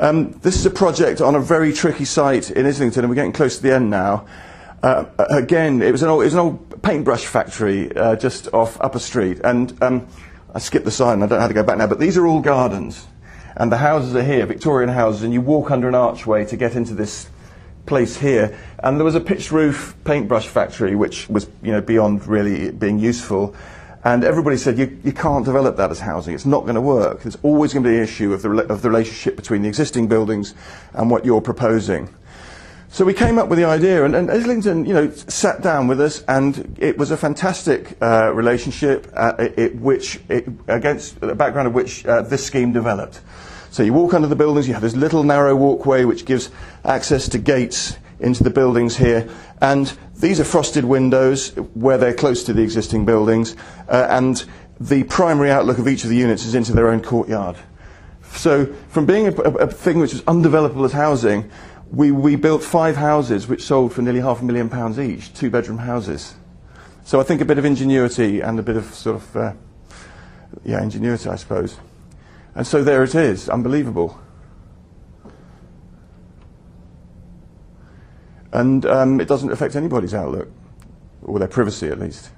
Um, this is a project on a very tricky site in Islington, and we're getting close to the end now. Uh, again, it was old, it was an old paintbrush factory uh, just off Upper Street, and um, I skipped the sign. I don't know how to go back now, but these are all gardens, and the houses are here, Victorian houses, and you walk under an archway to get into this place here. And there was a pitched roof paintbrush factory, which was you know beyond really being useful. And everybody said, you, you can't develop that as housing. It's not going to work. There's always going to be an issue of the, of the relationship between the existing buildings and what you're proposing. So we came up with the idea, and, and Islington, you know, sat down with us, and it was a fantastic uh, relationship, uh, it, which, it, against the background of which uh, this scheme developed. So you walk under the buildings, you have this little narrow walkway which gives access to gates into the buildings here, and these are frosted windows where they're close to the existing buildings, uh, and the primary outlook of each of the units is into their own courtyard. So from being a, a, a thing which was undevelopable as housing, we, we built five houses which sold for nearly half a million pounds each, two bedroom houses. So I think a bit of ingenuity and a bit of sort of, uh, yeah, ingenuity, I suppose. And so there it is, unbelievable. And um, it doesn't affect anybody's outlook, or their privacy at least.